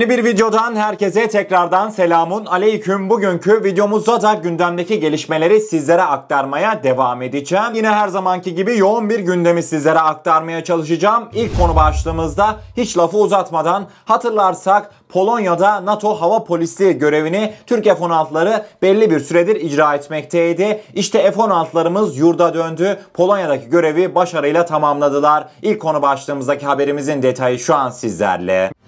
Yeni bir videodan herkese tekrardan selamun aleyküm. Bugünkü videomuzda da gündemdeki gelişmeleri sizlere aktarmaya devam edeceğim. Yine her zamanki gibi yoğun bir gündemi sizlere aktarmaya çalışacağım. İlk konu başlığımızda hiç lafı uzatmadan hatırlarsak Polonya'da NATO hava polisi görevini Türk F-16'ları belli bir süredir icra etmekteydi. İşte F-16'larımız yurda döndü. Polonya'daki görevi başarıyla tamamladılar. İlk konu başlığımızdaki haberimizin detayı şu an sizlerle.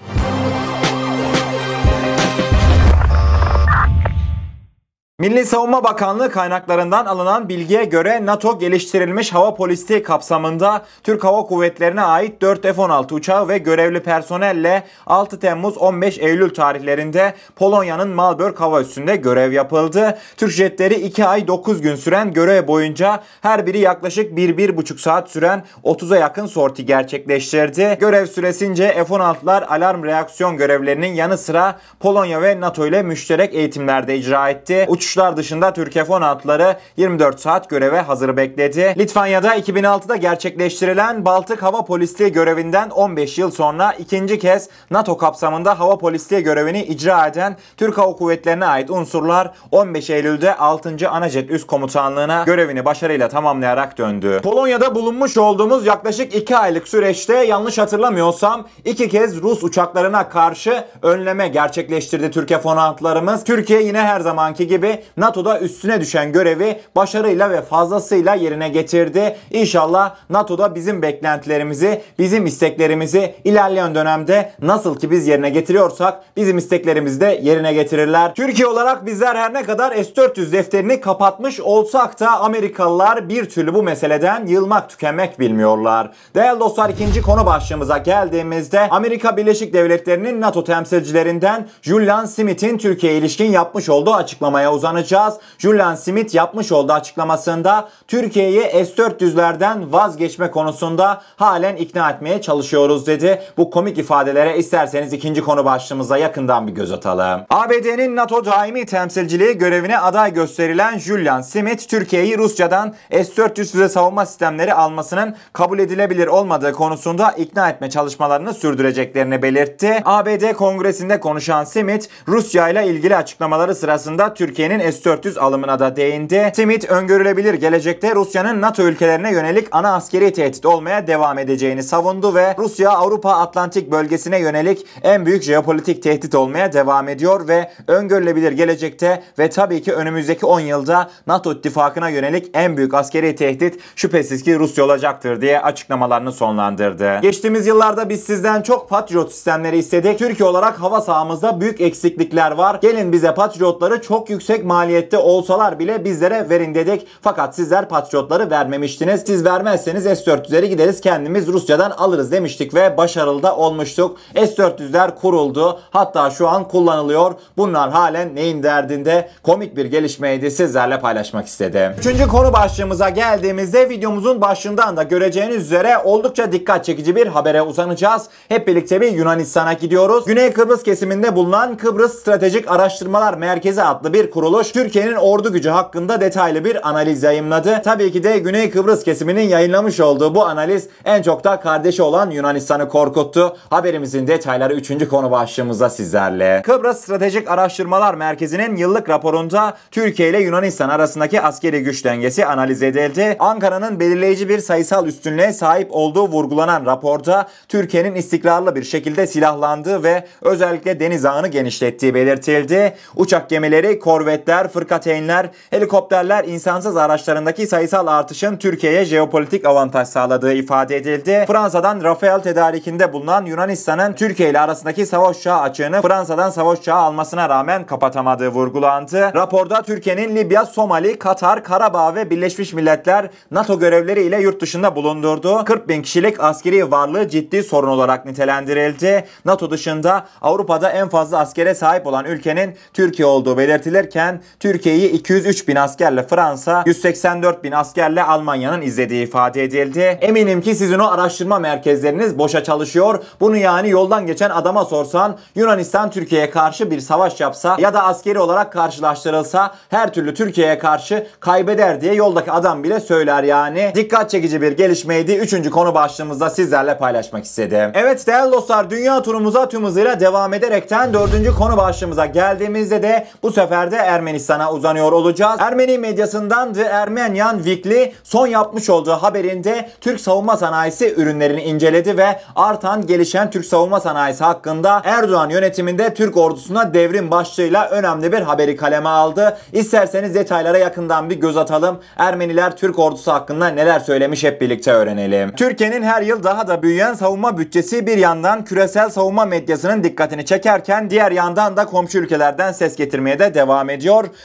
Milli Savunma Bakanlığı kaynaklarından alınan bilgiye göre NATO geliştirilmiş hava polisi kapsamında Türk Hava Kuvvetleri'ne ait 4 F-16 uçağı ve görevli personelle 6 Temmuz 15 Eylül tarihlerinde Polonya'nın Malbork hava üssünde görev yapıldı. Türk jetleri 2 ay 9 gün süren görev boyunca her biri yaklaşık 1-1,5 saat süren 30'a yakın sorti gerçekleştirdi. Görev süresince F-16'lar alarm reaksiyon görevlerinin yanı sıra Polonya ve NATO ile müşterek eğitimlerde icra etti. Uçuş uçuşlar dışında Türk F-16'ları 24 saat göreve hazır bekledi. Litvanya'da 2006'da gerçekleştirilen Baltık Hava Polisliği görevinden 15 yıl sonra ikinci kez NATO kapsamında hava polisliği görevini icra eden Türk Hava Kuvvetleri'ne ait unsurlar 15 Eylül'de 6. Anajet Üst Komutanlığı'na görevini başarıyla tamamlayarak döndü. Polonya'da bulunmuş olduğumuz yaklaşık 2 aylık süreçte yanlış hatırlamıyorsam iki kez Rus uçaklarına karşı önleme gerçekleştirdi Türk F-16'larımız. Türkiye yine her zamanki gibi NATO'da üstüne düşen görevi başarıyla ve fazlasıyla yerine getirdi. İnşallah NATO'da bizim beklentilerimizi, bizim isteklerimizi ilerleyen dönemde nasıl ki biz yerine getiriyorsak bizim isteklerimizi de yerine getirirler. Türkiye olarak bizler her ne kadar S-400 defterini kapatmış olsak da Amerikalılar bir türlü bu meseleden yılmak tükenmek bilmiyorlar. Değerli dostlar ikinci konu başlığımıza geldiğimizde Amerika Birleşik Devletleri'nin NATO temsilcilerinden Julian Smith'in Türkiye'ye ilişkin yapmış olduğu açıklamaya uzanacak kullanacağız. Julian Smith yapmış olduğu açıklamasında Türkiye'yi S-400'lerden vazgeçme konusunda halen ikna etmeye çalışıyoruz dedi. Bu komik ifadelere isterseniz ikinci konu başlığımıza yakından bir göz atalım. ABD'nin NATO daimi temsilciliği görevine aday gösterilen Julian Smith, Türkiye'yi Rusya'dan S-400 füze savunma sistemleri almasının kabul edilebilir olmadığı konusunda ikna etme çalışmalarını sürdüreceklerini belirtti. ABD Kongresi'nde konuşan Smith, Rusya ile ilgili açıklamaları sırasında Türkiye'nin S-400 alımına da değindi. Smith öngörülebilir gelecekte Rusya'nın NATO ülkelerine yönelik ana askeri tehdit olmaya devam edeceğini savundu ve Rusya Avrupa Atlantik bölgesine yönelik en büyük jeopolitik tehdit olmaya devam ediyor ve öngörülebilir gelecekte ve tabii ki önümüzdeki 10 yılda NATO ittifakına yönelik en büyük askeri tehdit şüphesiz ki Rusya olacaktır diye açıklamalarını sonlandırdı. Geçtiğimiz yıllarda biz sizden çok Patriot sistemleri istedik. Türkiye olarak hava sahamızda büyük eksiklikler var. Gelin bize Patriotları çok yüksek maliyette olsalar bile bizlere verin dedik. Fakat sizler Patriotları vermemiştiniz. Siz vermezseniz S-400'leri gideriz kendimiz Rusya'dan alırız demiştik ve başarılı da olmuştuk. S-400'ler kuruldu. Hatta şu an kullanılıyor. Bunlar halen neyin derdinde? Komik bir gelişmeydi sizlerle paylaşmak istedim. Üçüncü konu başlığımıza geldiğimizde videomuzun başından da göreceğiniz üzere oldukça dikkat çekici bir habere uzanacağız. Hep birlikte bir Yunanistan'a gidiyoruz. Güney Kıbrıs kesiminde bulunan Kıbrıs Stratejik Araştırmalar Merkezi adlı bir kuruluş Türkiye'nin ordu gücü hakkında detaylı bir analiz yayımladı. Tabii ki de Güney Kıbrıs kesiminin yayınlamış olduğu bu analiz en çok da kardeşi olan Yunanistan'ı korkuttu. Haberimizin detayları 3. konu başlığımızda sizlerle. Kıbrıs Stratejik Araştırmalar Merkezi'nin yıllık raporunda Türkiye ile Yunanistan arasındaki askeri güç dengesi analiz edildi. Ankara'nın belirleyici bir sayısal üstünlüğe sahip olduğu vurgulanan raporda Türkiye'nin istikrarlı bir şekilde silahlandığı ve özellikle deniz ağını genişlettiği belirtildi. Uçak gemileri, korvetler, fırkateynler, helikopterler, insansız araçlarındaki sayısal artışın Türkiye'ye jeopolitik avantaj sağladığı ifade edildi. Fransa'dan Rafael tedarikinde bulunan Yunanistan'ın Türkiye ile arasındaki savaş uçağı açığını Fransa'dan savaş uçağı almasına rağmen kapatamadığı vurgulandı. Raporda Türkiye'nin Libya, Somali, Katar, Karabağ ve Birleşmiş Milletler NATO görevleri ile yurt dışında bulundurduğu 40 bin kişilik askeri varlığı ciddi sorun olarak nitelendirildi. NATO dışında Avrupa'da en fazla askere sahip olan ülkenin Türkiye olduğu belirtilirken iken Türkiye'yi 203 bin askerle Fransa, 184 bin askerle Almanya'nın izlediği ifade edildi. Eminim ki sizin o araştırma merkezleriniz boşa çalışıyor. Bunu yani yoldan geçen adama sorsan Yunanistan Türkiye'ye karşı bir savaş yapsa ya da askeri olarak karşılaştırılsa her türlü Türkiye'ye karşı kaybeder diye yoldaki adam bile söyler yani. Dikkat çekici bir gelişmeydi. Üçüncü konu başlığımızda sizlerle paylaşmak istedim. Evet değerli dostlar dünya turumuza tüm hızıyla devam ederekten dördüncü konu başlığımıza geldiğimizde de bu sefer de Ermenistan'a uzanıyor olacağız. Ermeni medyasından The Armenian Weekly son yapmış olduğu haberinde Türk savunma sanayisi ürünlerini inceledi ve artan gelişen Türk savunma sanayisi hakkında Erdoğan yönetiminde Türk ordusuna devrim başlığıyla önemli bir haberi kaleme aldı. İsterseniz detaylara yakından bir göz atalım. Ermeniler Türk ordusu hakkında neler söylemiş hep birlikte öğrenelim. Türkiye'nin her yıl daha da büyüyen savunma bütçesi bir yandan küresel savunma medyasının dikkatini çekerken diğer yandan da komşu ülkelerden ses getirmeye de devam ediyor.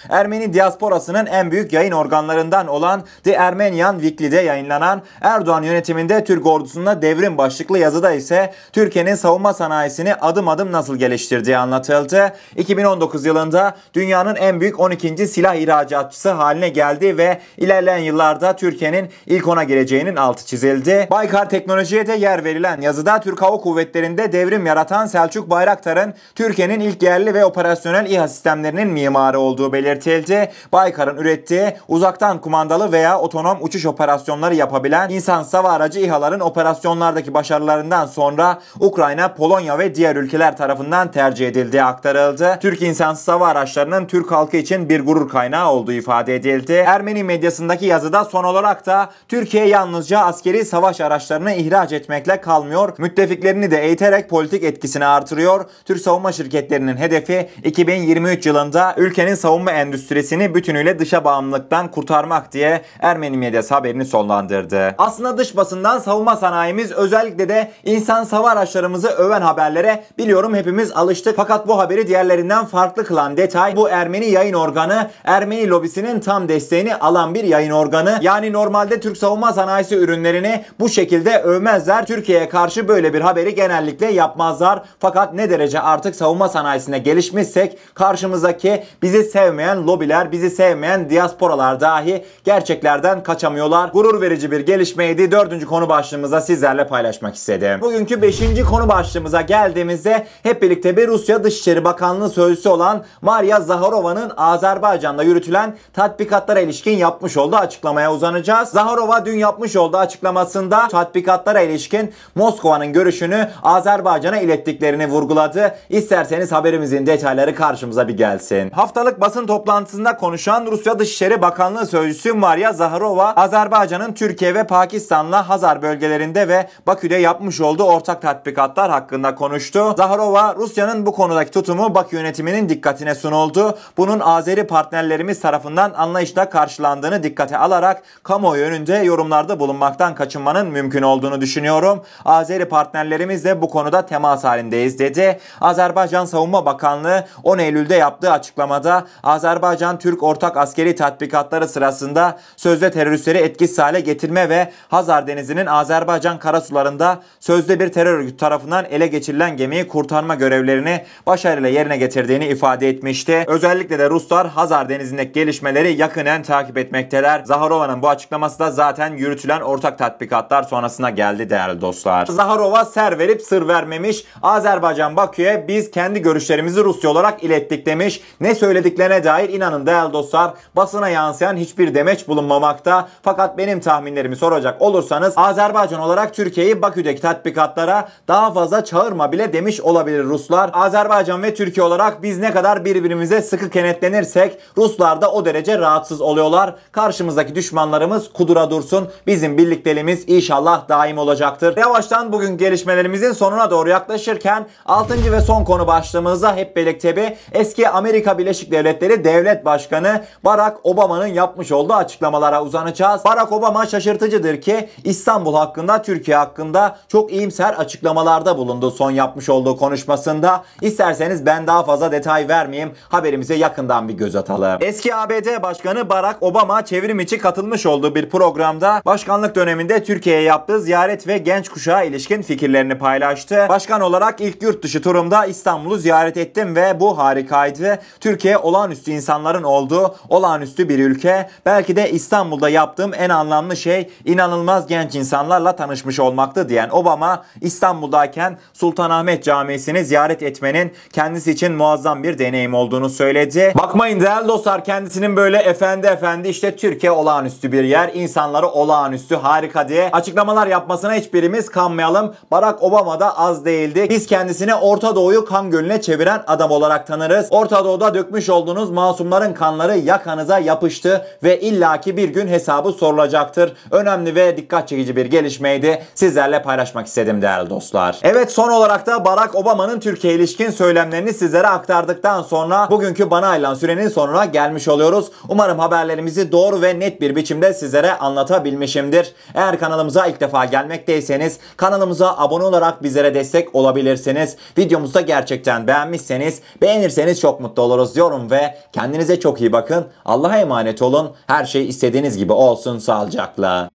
Ermeni diasporasının en büyük yayın organlarından olan The Armenian Weekly'de yayınlanan Erdoğan yönetiminde Türk ordusunda devrim başlıklı yazıda ise Türkiye'nin savunma sanayisini adım adım nasıl geliştirdiği anlatıldı. 2019 yılında dünyanın en büyük 12. silah ihracatçısı haline geldi ve ilerleyen yıllarda Türkiye'nin ilk ona geleceğinin altı çizildi. Baykar Teknoloji'ye de yer verilen yazıda Türk Hava Kuvvetleri'nde devrim yaratan Selçuk Bayraktar'ın Türkiye'nin ilk yerli ve operasyonel İHA sistemlerinin mimarı olduğu belirtildi. Baykar'ın ürettiği uzaktan kumandalı veya otonom uçuş operasyonları yapabilen insan hava aracı İHA'ların operasyonlardaki başarılarından sonra Ukrayna, Polonya ve diğer ülkeler tarafından tercih edildiği aktarıldı. Türk insansız hava araçlarının Türk halkı için bir gurur kaynağı olduğu ifade edildi. Ermeni medyasındaki yazıda son olarak da Türkiye yalnızca askeri savaş araçlarını ihraç etmekle kalmıyor. Müttefiklerini de eğiterek politik etkisini artırıyor. Türk savunma şirketlerinin hedefi 2023 yılında ülkenin savunma endüstrisini bütünüyle dışa bağımlılıktan kurtarmak diye Ermeni medyası haberini sonlandırdı. Aslında dış basından savunma sanayimiz özellikle de insan hava araçlarımızı öven haberlere biliyorum hepimiz alıştık. Fakat bu haberi diğerlerinden farklı kılan detay bu Ermeni yayın organı Ermeni lobisinin tam desteğini alan bir yayın organı. Yani normalde Türk savunma sanayisi ürünlerini bu şekilde övmezler. Türkiye'ye karşı böyle bir haberi genellikle yapmazlar. Fakat ne derece artık savunma sanayisine gelişmişsek karşımızdaki bizi sevmeyen lobiler, bizi sevmeyen diasporalar dahi gerçeklerden kaçamıyorlar. Gurur verici bir gelişmeydi. Dördüncü konu başlığımıza sizlerle paylaşmak istedim. Bugünkü beşinci konu başlığımıza geldiğimizde hep birlikte bir Rusya Dışişleri Bakanlığı sözcüsü olan Maria Zaharova'nın Azerbaycan'da yürütülen tatbikatlara ilişkin yapmış olduğu açıklamaya uzanacağız. Zaharova dün yapmış olduğu açıklamasında tatbikatlara ilişkin Moskova'nın görüşünü Azerbaycan'a ilettiklerini vurguladı. İsterseniz haberimizin detayları karşımıza bir gelsin. Haftalık basın toplantısında konuşan Rusya Dışişleri Bakanlığı sözcüsü Maria Zaharova, Azerbaycan'ın Türkiye ve Pakistan'la Hazar bölgelerinde ve Bakü'de yapmış olduğu ortak tatbikatlar hakkında konuştu. Zaharova, Rusya'nın bu konudaki tutumu Bakü yönetiminin dikkatine sunuldu. Bunun Azeri partnerlerimiz tarafından anlayışla karşılandığını dikkate alarak kamuoyu önünde yorumlarda bulunmaktan kaçınmanın mümkün olduğunu düşünüyorum. Azeri partnerlerimizle bu konuda temas halindeyiz dedi. Azerbaycan Savunma Bakanlığı 10 Eylül'de yaptığı açıklamada Azerbaycan-Türk ortak askeri tatbikatları sırasında sözde teröristleri etkisiz hale getirme ve Hazar Denizi'nin Azerbaycan karasularında sözde bir terör örgütü tarafından ele geçirilen gemiyi kurtarma görevlerini başarıyla yerine getirdiğini ifade etmişti. Özellikle de Ruslar Hazar Denizi'ndeki gelişmeleri yakinen takip etmekteler. Zaharova'nın bu açıklaması da zaten yürütülen ortak tatbikatlar sonrasına geldi değerli dostlar. Zaharova ser verip sır vermemiş. Azerbaycan Bakü'ye biz kendi görüşlerimizi Rusya olarak ilettik demiş. Ne söylediklerine dair inanın değerli dostlar basına yansıyan hiçbir demeç bulunmamakta. Fakat benim tahminlerimi soracak olursanız Azerbaycan olarak Türkiye'yi Bakü'deki tatbikatlara daha fazla çağırma bile demiş olabilir Ruslar. Azerbaycan ve Türkiye olarak biz ne kadar birbirimize sıkı kenetlenirsek Ruslar da o derece rahatsız oluyorlar. Karşımızdaki düşmanlarımız kudura dursun. Bizim birlikteliğimiz inşallah daim olacaktır. Yavaştan bugün gelişmelerimizin sonuna doğru yaklaşırken 6. ve son konu başlığımızda hep birlikte bir eski Amerika Birleşik Devletleri Devlet Başkanı Barack Obama'nın yapmış olduğu açıklamalara uzanacağız. Barack Obama şaşırtıcıdır ki İstanbul hakkında, Türkiye hakkında çok iyimser açıklamalarda bulundu son yapmış olduğu konuşmasında. İsterseniz ben daha fazla detay vermeyeyim. Haberimize yakından bir göz atalım. Eski ABD Başkanı Barack Obama çevrim içi katılmış olduğu bir programda başkanlık döneminde Türkiye'ye yaptığı ziyaret ve genç kuşağa ilişkin fikirlerini paylaştı. Başkan olarak ilk yurt dışı turumda İstanbul'u ziyaret ettim ve bu harikaydı. Türkiye olağanüstü insanların olduğu olağanüstü bir ülke. Belki de İstanbul'da yaptığım en anlamlı şey inanılmaz genç insanlarla tanışmış olmaktı diyen Obama İstanbul'dayken Sultanahmet Camisi'ni ziyaret etmenin kendisi için muazzam bir deneyim olduğunu söyledi. Bakmayın değerli dostlar kendisinin böyle efendi efendi işte Türkiye olağanüstü bir yer, insanları olağanüstü harika diye açıklamalar yapmasına hiçbirimiz kanmayalım. Barack Obama da az değildi. Biz kendisini Orta Doğu'yu kan gölüne çeviren adam olarak tanırız. Orta Doğu'da dökmüş olduğunuz masumların kanları yakanıza yapıştı ve illaki bir gün hesabı sorulacaktır. Önemli ve dikkat çekici bir gelişmeydi. Sizlerle paylaşmak istedim değerli dostlar. Evet son olarak da Barack Obama'nın Türkiye ilişkin söylemlerini sizlere aktardıktan sonra bugünkü bana ayrılan sürenin sonuna gelmiş oluyoruz. Umarım haberlerimizi doğru ve net bir biçimde sizlere anlatabilmişimdir. Eğer kanalımıza ilk defa gelmekteyseniz kanalımıza abone olarak bizlere destek olabilirsiniz. Videomuzu da gerçekten beğenmişseniz beğenirseniz çok mutlu oluruz diyorum ve kendinize çok iyi bakın. Allah'a emanet olun. Her şey istediğiniz gibi olsun sağlıcakla.